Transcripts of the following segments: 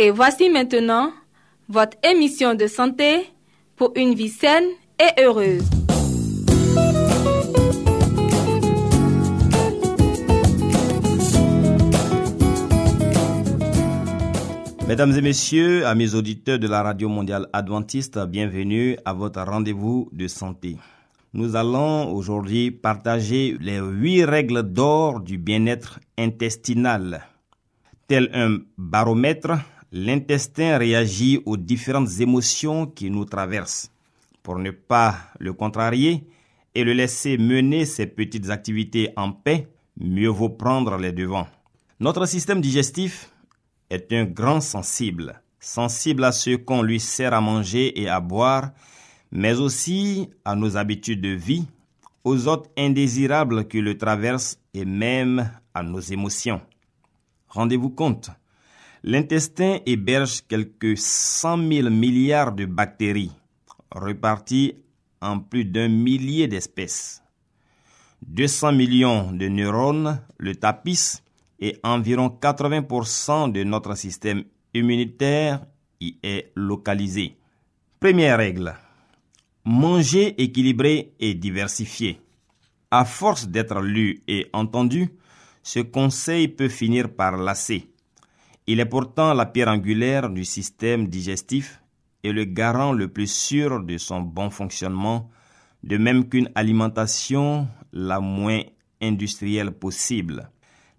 Et voici maintenant votre émission de santé pour une vie saine et heureuse. Mesdames et messieurs, amis auditeurs de la Radio Mondiale Adventiste, bienvenue à votre rendez-vous de santé. Nous allons aujourd'hui partager les huit règles d'or du bien-être intestinal. Tel un baromètre, l'intestin réagit aux différentes émotions qui nous traversent. Pour ne pas le contrarier et le laisser mener ses petites activités en paix, mieux vaut prendre les devants. Notre système digestif est un grand sensible, sensible à ce qu'on lui sert à manger et à boire, mais aussi à nos habitudes de vie, aux hôtes indésirables qui le traversent et même à nos émotions. Rendez-vous compte, l'intestin héberge quelques 100 000 milliards de bactéries, reparties en plus d'un millier d'espèces. 200 millions de neurones le tapissent et environ 80% de notre système immunitaire y est localisé. Première règle. Manger équilibré et diversifié. À force d'être lu et entendu, ce conseil peut finir par lasser. Il est pourtant la pierre angulaire du système digestif et le garant le plus sûr de son bon fonctionnement, de même qu'une alimentation la moins industrielle possible.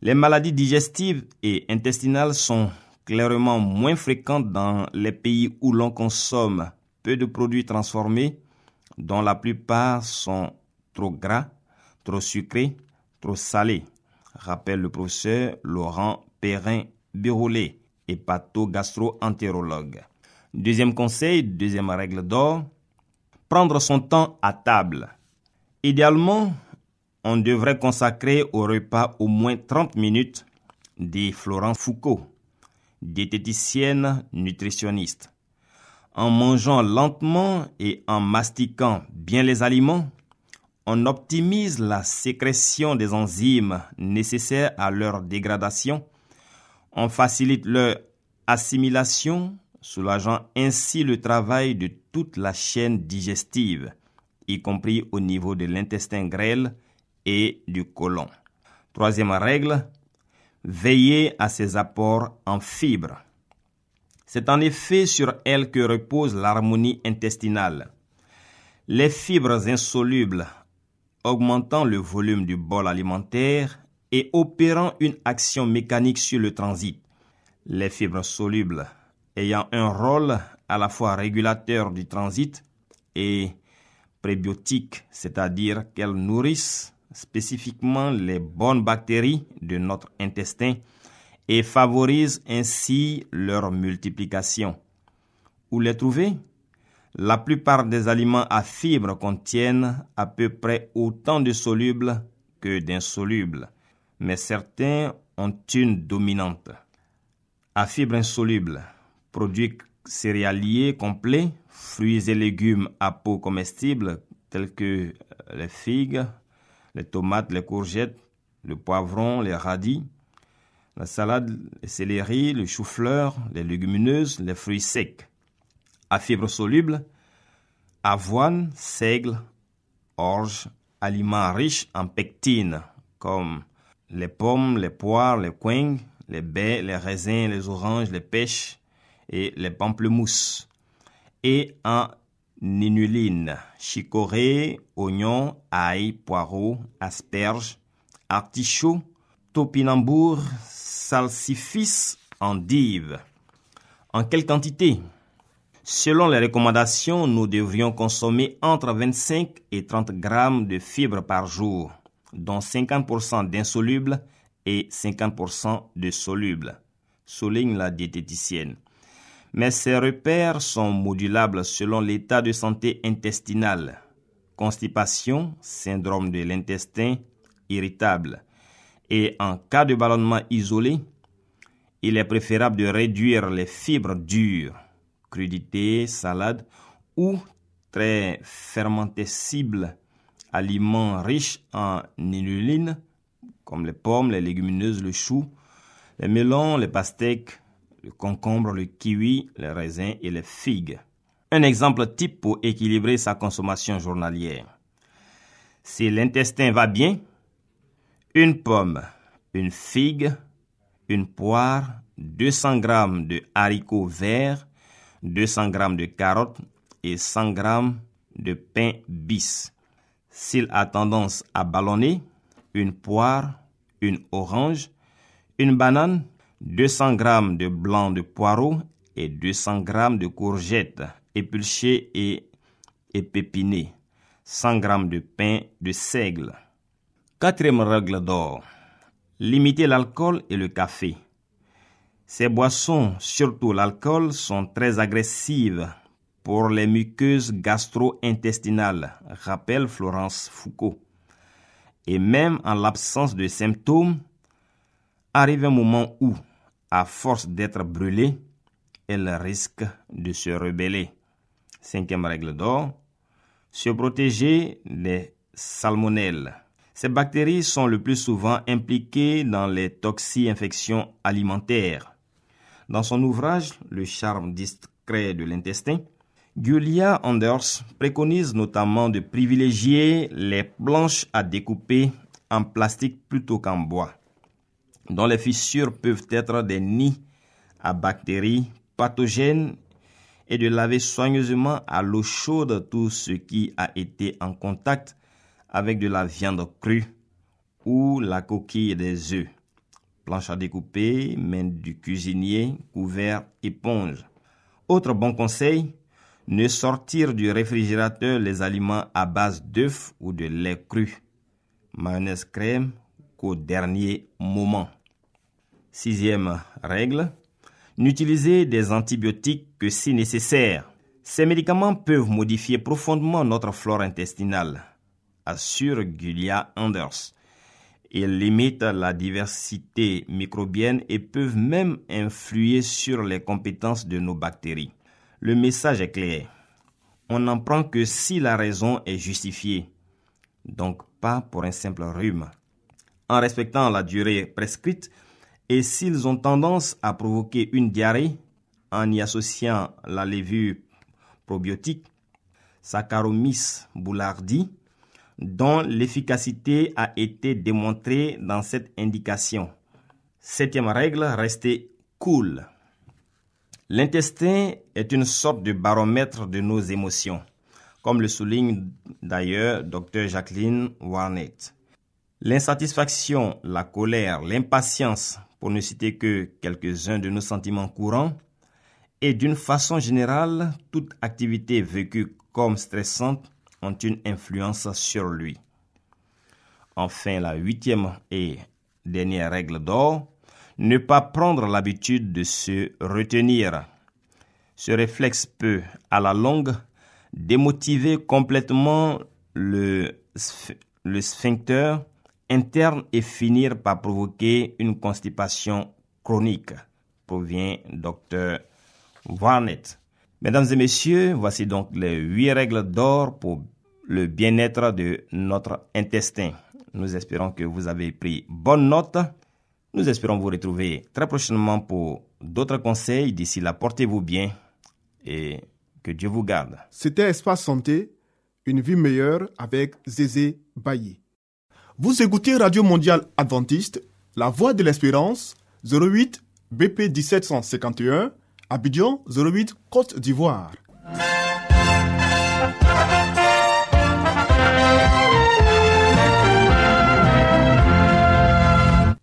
Les maladies digestives et intestinales sont clairement moins fréquentes dans les pays où l'on consomme peu de produits transformés, dont la plupart sont trop gras, trop sucrés, trop salés, rappelle le professeur Laurent Perrin Biroulet, hépato-gastro-entérologue. Deuxième conseil, deuxième règle d'or, prendre son temps à table. Idéalement, on devrait consacrer au repas au moins 30 minutes, dit Florent Foucault, diététicienne nutritionniste. En mangeant lentement et en mastiquant bien les aliments, on optimise la sécrétion des enzymes nécessaires à leur dégradation, on facilite leur assimilation, soulageant ainsi le travail de toute la chaîne digestive, y compris au niveau de l'intestin grêle et du côlon. Troisième règle, veiller à ses apports en fibres. C'est en effet sur elles que repose l'harmonie intestinale. Les fibres insolubles augmentant le volume du bol alimentaire et opérant une action mécanique sur le transit. Les fibres solubles ayant un rôle à la fois régulateur du transit et prébiotique, c'est-à-dire qu'elles nourrissent spécifiquement les bonnes bactéries de notre intestin et favorisent ainsi leur multiplication. Où les trouver? La plupart des aliments à fibres contiennent à peu près autant de solubles que d'insolubles, mais certains ont une dominante. À fibres insolubles, produits céréaliers complets, fruits et légumes à peau comestible tels que les figues, les tomates, les courgettes, le poivron, les radis, la salade, le céleri, le chou-fleur, les légumineuses, les fruits secs. À fibres solubles, avoine, seigle, orge, aliments riches en pectine, comme les pommes, les poires, les coings, les baies, les raisins, les oranges, les pêches et les pamplemousses. Et en ninuline, chicorée, oignon, ail, poireau, asperges, artichaut, topinambour, salsifis, endive. En quelle quantité? Selon les recommandations, nous devrions consommer entre 25 et 30 grammes de fibres par jour, dont 50% d'insolubles et 50% de solubles, souligne la diététicienne. Mais ces repères sont modulables selon l'état de santé intestinal. Constipation, syndrome de l'intestin irritable. Et en cas de ballonnement isolé, il est préférable de réduire les fibres dures, crudités, salades ou très fermentescibles, aliments riches en inuline, comme les pommes, les légumineuses, le chou, les melons, les pastèques, le concombre, le kiwi, les raisins et les figues. Un exemple type pour équilibrer sa consommation journalière. Si l'intestin va bien, une pomme, une figue, une poire, 200 g de haricots verts, 200 g de carottes et 100 g de pain bis. S'il a tendance à ballonner, une poire, une orange, une banane, 200 g de blanc de poireau et 200 g de courgettes épulchées et épinées, 100 g de pain de seigle. Quatrième règle d'or. Limiter l'alcool et le café. Ces boissons, surtout l'alcool, sont très agressives pour les muqueuses gastro-intestinales, rappelle Florence Foucault. Et même en l'absence de symptômes, arrive un moment où, à force d'être brûlée, elle risque de se rebeller. Cinquième règle d'or, se protéger des salmonelles. Ces bactéries sont le plus souvent impliquées dans les toxi-infections alimentaires. Dans son ouvrage Le charme discret de l'intestin, Julia Anders préconise notamment de privilégier les planches à découper en plastique plutôt qu'en bois, dont les fissures peuvent être des nids à bactéries pathogènes et de laver soigneusement à l'eau chaude tout ce qui a été en contact avec de la viande crue ou la coquille des œufs. Planche à découper, main du cuisinier, couvert, éponge. Autre bon conseil, ne sortir du réfrigérateur les aliments à base d'œufs ou de lait cru. Mayonnaise crème qu'au dernier moment. Sixième règle, n'utilisez des antibiotiques que si nécessaire. Ces médicaments peuvent modifier profondément notre flore intestinale assure Julia Anders. Ils limitent la diversité microbienne et peuvent même influer sur les compétences de nos bactéries. Le message est clair. On n'en prend que si la raison est justifiée, donc pas pour un simple rhume. En respectant la durée prescrite, et s'ils ont tendance à provoquer une diarrhée, en y associant la levure probiotique Saccharomyces boulardii, dont l'efficacité a été démontrée dans cette indication. Septième règle, rester cool. L'intestin est une sorte de baromètre de nos émotions, comme le souligne d'ailleurs Dr Jacqueline Warnett. L'insatisfaction, la colère, l'impatience, pour ne citer que quelques-uns de nos sentiments courants, et d'une façon générale, toute activité vécue comme stressante ont une influence sur lui. Enfin, la huitième et dernière règle d'or, ne pas prendre l'habitude de se retenir. Ce réflexe peut, à la longue, démotiver complètement le, sphincter interne et finir par provoquer une constipation chronique, provient Dr. Warnett. Mesdames et messieurs, voici donc les huit règles d'or pour le bien-être de notre intestin. Nous espérons que vous avez pris bonne note. Nous espérons vous retrouver très prochainement pour d'autres conseils. D'ici là, portez-vous bien et que Dieu vous garde. C'était Espace Santé, une vie meilleure avec Zézé Bailly. Vous écoutez Radio Mondiale Adventiste, La Voix de l'Espérance, 08 BP 1751 Abidjan 08 Côte d'Ivoire.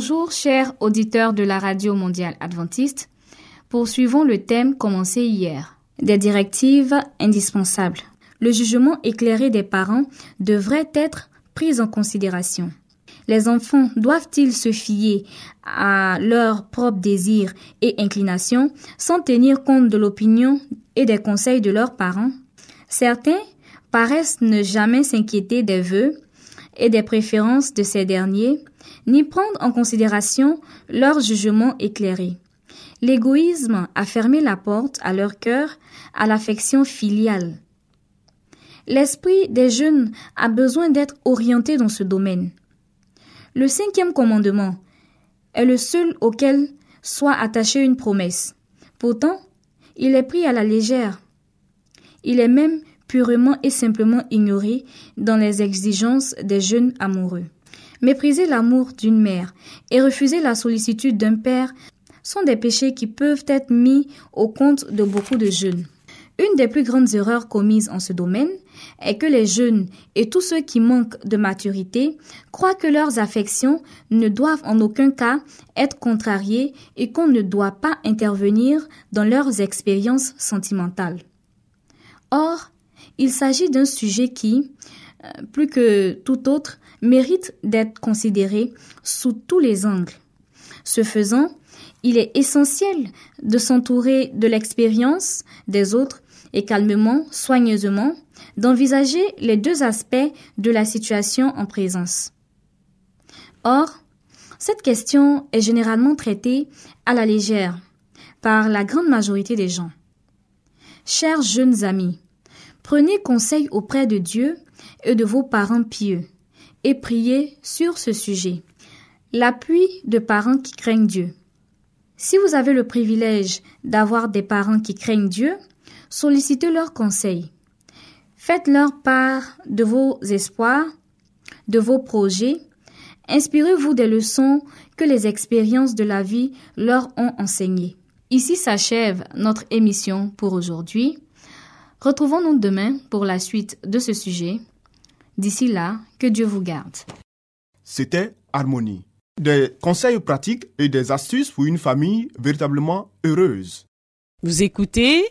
Bonjour chers auditeurs de la Radio mondiale adventiste. Poursuivons le thème commencé hier. Des directives indispensables. Le jugement éclairé des parents devrait être pris en considération. Les enfants doivent-ils se fier à leurs propres désirs et inclinations sans tenir compte de l'opinion et des conseils de leurs parents? Certains paraissent ne jamais s'inquiéter des vœux et des préférences de ces derniers ni prendre en considération leur jugement éclairé. L'égoïsme a fermé la porte à leur cœur à l'affection filiale. L'esprit des jeunes a besoin d'être orienté dans ce domaine. Le cinquième commandement est le seul auquel soit attachée une promesse. Pourtant, il est pris à la légère. Il est même purement et simplement ignoré dans les exigences des jeunes amoureux. Mépriser l'amour d'une mère et refuser la sollicitude d'un père sont des péchés qui peuvent être mis au compte de beaucoup de jeunes. Une des plus grandes erreurs commises en ce domaine est que les jeunes et tous ceux qui manquent de maturité croient que leurs affections ne doivent en aucun cas être contrariées et qu'on ne doit pas intervenir dans leurs expériences sentimentales. Or, il s'agit d'un sujet qui, euh, plus que tout autre, mérite d'être considéré sous tous les angles. Ce faisant, il est essentiel de s'entourer de l'expérience des autres et calmement, soigneusement, d'envisager les deux aspects de la situation en présence. Or, cette question est généralement traitée à la légère par la grande majorité des gens. Chers jeunes amis, prenez conseil auprès de Dieu et de vos parents pieux et priez sur ce sujet. L'appui de parents qui craignent Dieu. Si vous avez le privilège d'avoir des parents qui craignent Dieu, sollicitez leurs conseils. Faites-leur part de vos espoirs, de vos projets. Inspirez-vous des leçons que les expériences de la vie leur ont enseignées. Ici s'achève notre émission pour aujourd'hui. Retrouvons-nous demain pour la suite de ce sujet. D'ici là, que Dieu vous garde. C'était Harmonie. Des conseils pratiques et des astuces pour une famille véritablement heureuse. Vous écoutez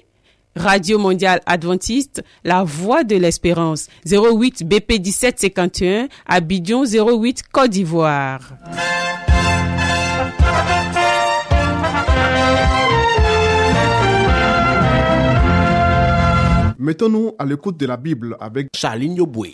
Radio Mondiale Adventiste, La Voix de l'Espérance, 08 BP 1751, Abidjan 08 Côte d'Ivoire. Mettons-nous à l'écoute de la Bible avec Charline Yoboué.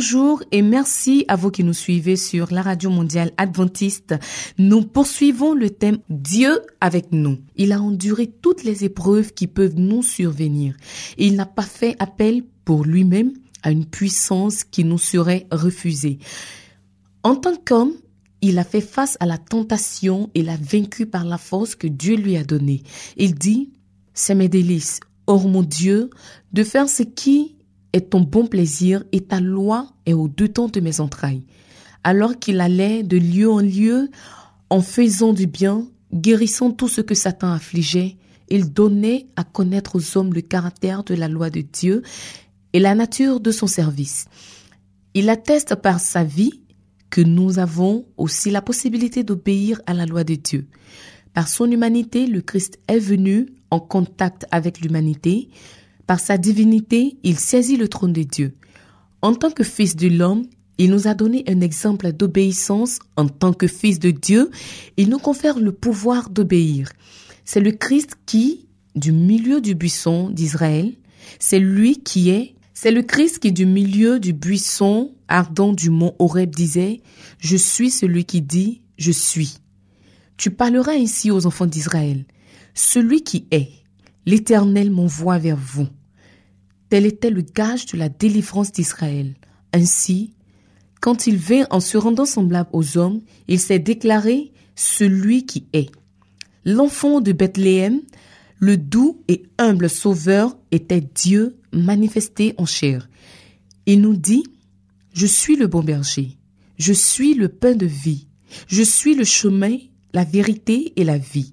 Bonjour et merci à vous qui nous suivez sur la radio mondiale adventiste. Nous poursuivons le thème Dieu avec nous. Il a enduré toutes les épreuves qui peuvent nous survenir. Il n'a pas fait appel pour lui-même à une puissance qui nous serait refusée. En tant qu'homme, il a fait face à la tentation et l'a vaincu par la force que Dieu lui a donnée. Il dit, c'est mes délices, or mon Dieu, de faire ce qui est ton bon plaisir et ta loi est au dedans de mes entrailles. Alors qu'il allait de lieu en lieu, en faisant du bien, guérissant tout ce que Satan affligeait, il donnait à connaître aux hommes le caractère de la loi de Dieu et la nature de son service. Il atteste par sa vie que nous avons aussi la possibilité d'obéir à la loi de Dieu. Par son humanité, le Christ est venu en contact avec l'humanité. Par sa divinité, il saisit le trône de Dieu. En tant que fils de l'homme, il nous a donné un exemple d'obéissance. En tant que fils de Dieu, il nous confère le pouvoir d'obéir. C'est le Christ qui, du milieu du buisson d'Israël, c'est lui qui est, c'est le Christ qui du milieu du buisson ardent du mont Horeb disait, Je suis celui qui dit, Je suis. Tu parleras ainsi aux enfants d'Israël. Celui qui est, l'Éternel m'envoie vers vous. Tel était le gage de la délivrance d'Israël. Ainsi, quand il vint en se rendant semblable aux hommes, il s'est déclaré celui qui est. L'enfant de Bethléem, le doux et humble sauveur, était Dieu manifesté en chair. Il nous dit, Je suis le bon berger, je suis le pain de vie, je suis le chemin, la vérité et la vie.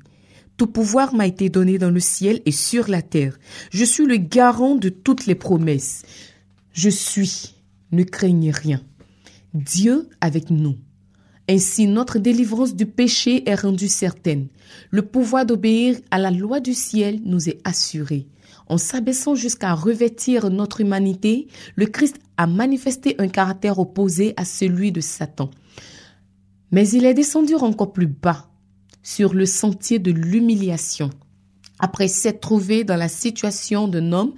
Tout pouvoir m'a été donné dans le ciel et sur la terre. Je suis le garant de toutes les promesses. Je suis, ne craignez rien. Dieu avec nous. Ainsi notre délivrance du péché est rendue certaine. Le pouvoir d'obéir à la loi du ciel nous est assuré. En s'abaissant jusqu'à revêtir notre humanité, le Christ a manifesté un caractère opposé à celui de Satan. Mais il est descendu encore plus bas, sur le sentier de l'humiliation. Après s'être trouvé dans la situation d'un homme,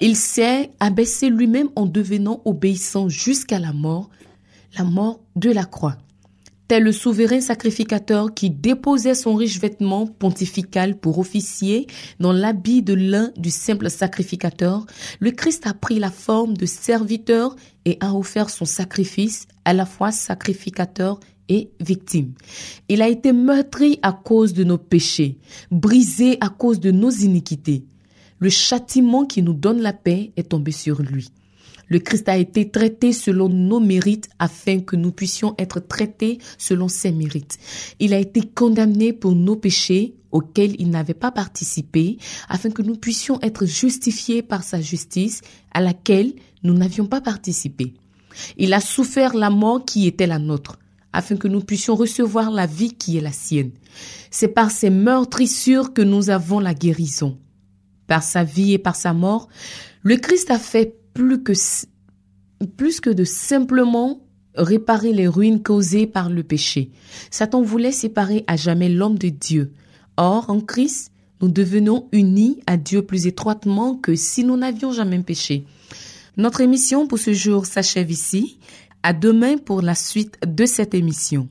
il s'est abaissé lui-même en devenant obéissant jusqu'à la mort, la mort de la croix. Tel le souverain sacrificateur qui déposait son riche vêtement pontifical pour officier dans l'habit de l'un du simple sacrificateur, le Christ a pris la forme de serviteur et a offert son sacrifice à la fois sacrificateur et victime. Il a été meurtri à cause de nos péchés, brisé à cause de nos iniquités. Le châtiment qui nous donne la paix est tombé sur lui. Le Christ a été traité selon nos mérites afin que nous puissions être traités selon ses mérites. Il a été condamné pour nos péchés auxquels il n'avait pas participé afin que nous puissions être justifiés par sa justice à laquelle nous n'avions pas participé. Il a souffert la mort qui était la nôtre afin que nous puissions recevoir la vie qui est la sienne. C'est par ses meurtrissures que nous avons la guérison. Par sa vie et par sa mort, le Christ a fait plus que, plus que de simplement réparer les ruines causées par le péché. Satan voulait séparer à jamais l'homme de Dieu. Or, en Christ, nous devenons unis à Dieu plus étroitement que si nous n'avions jamais péché. Notre émission pour ce jour s'achève ici. À demain pour la suite de cette émission.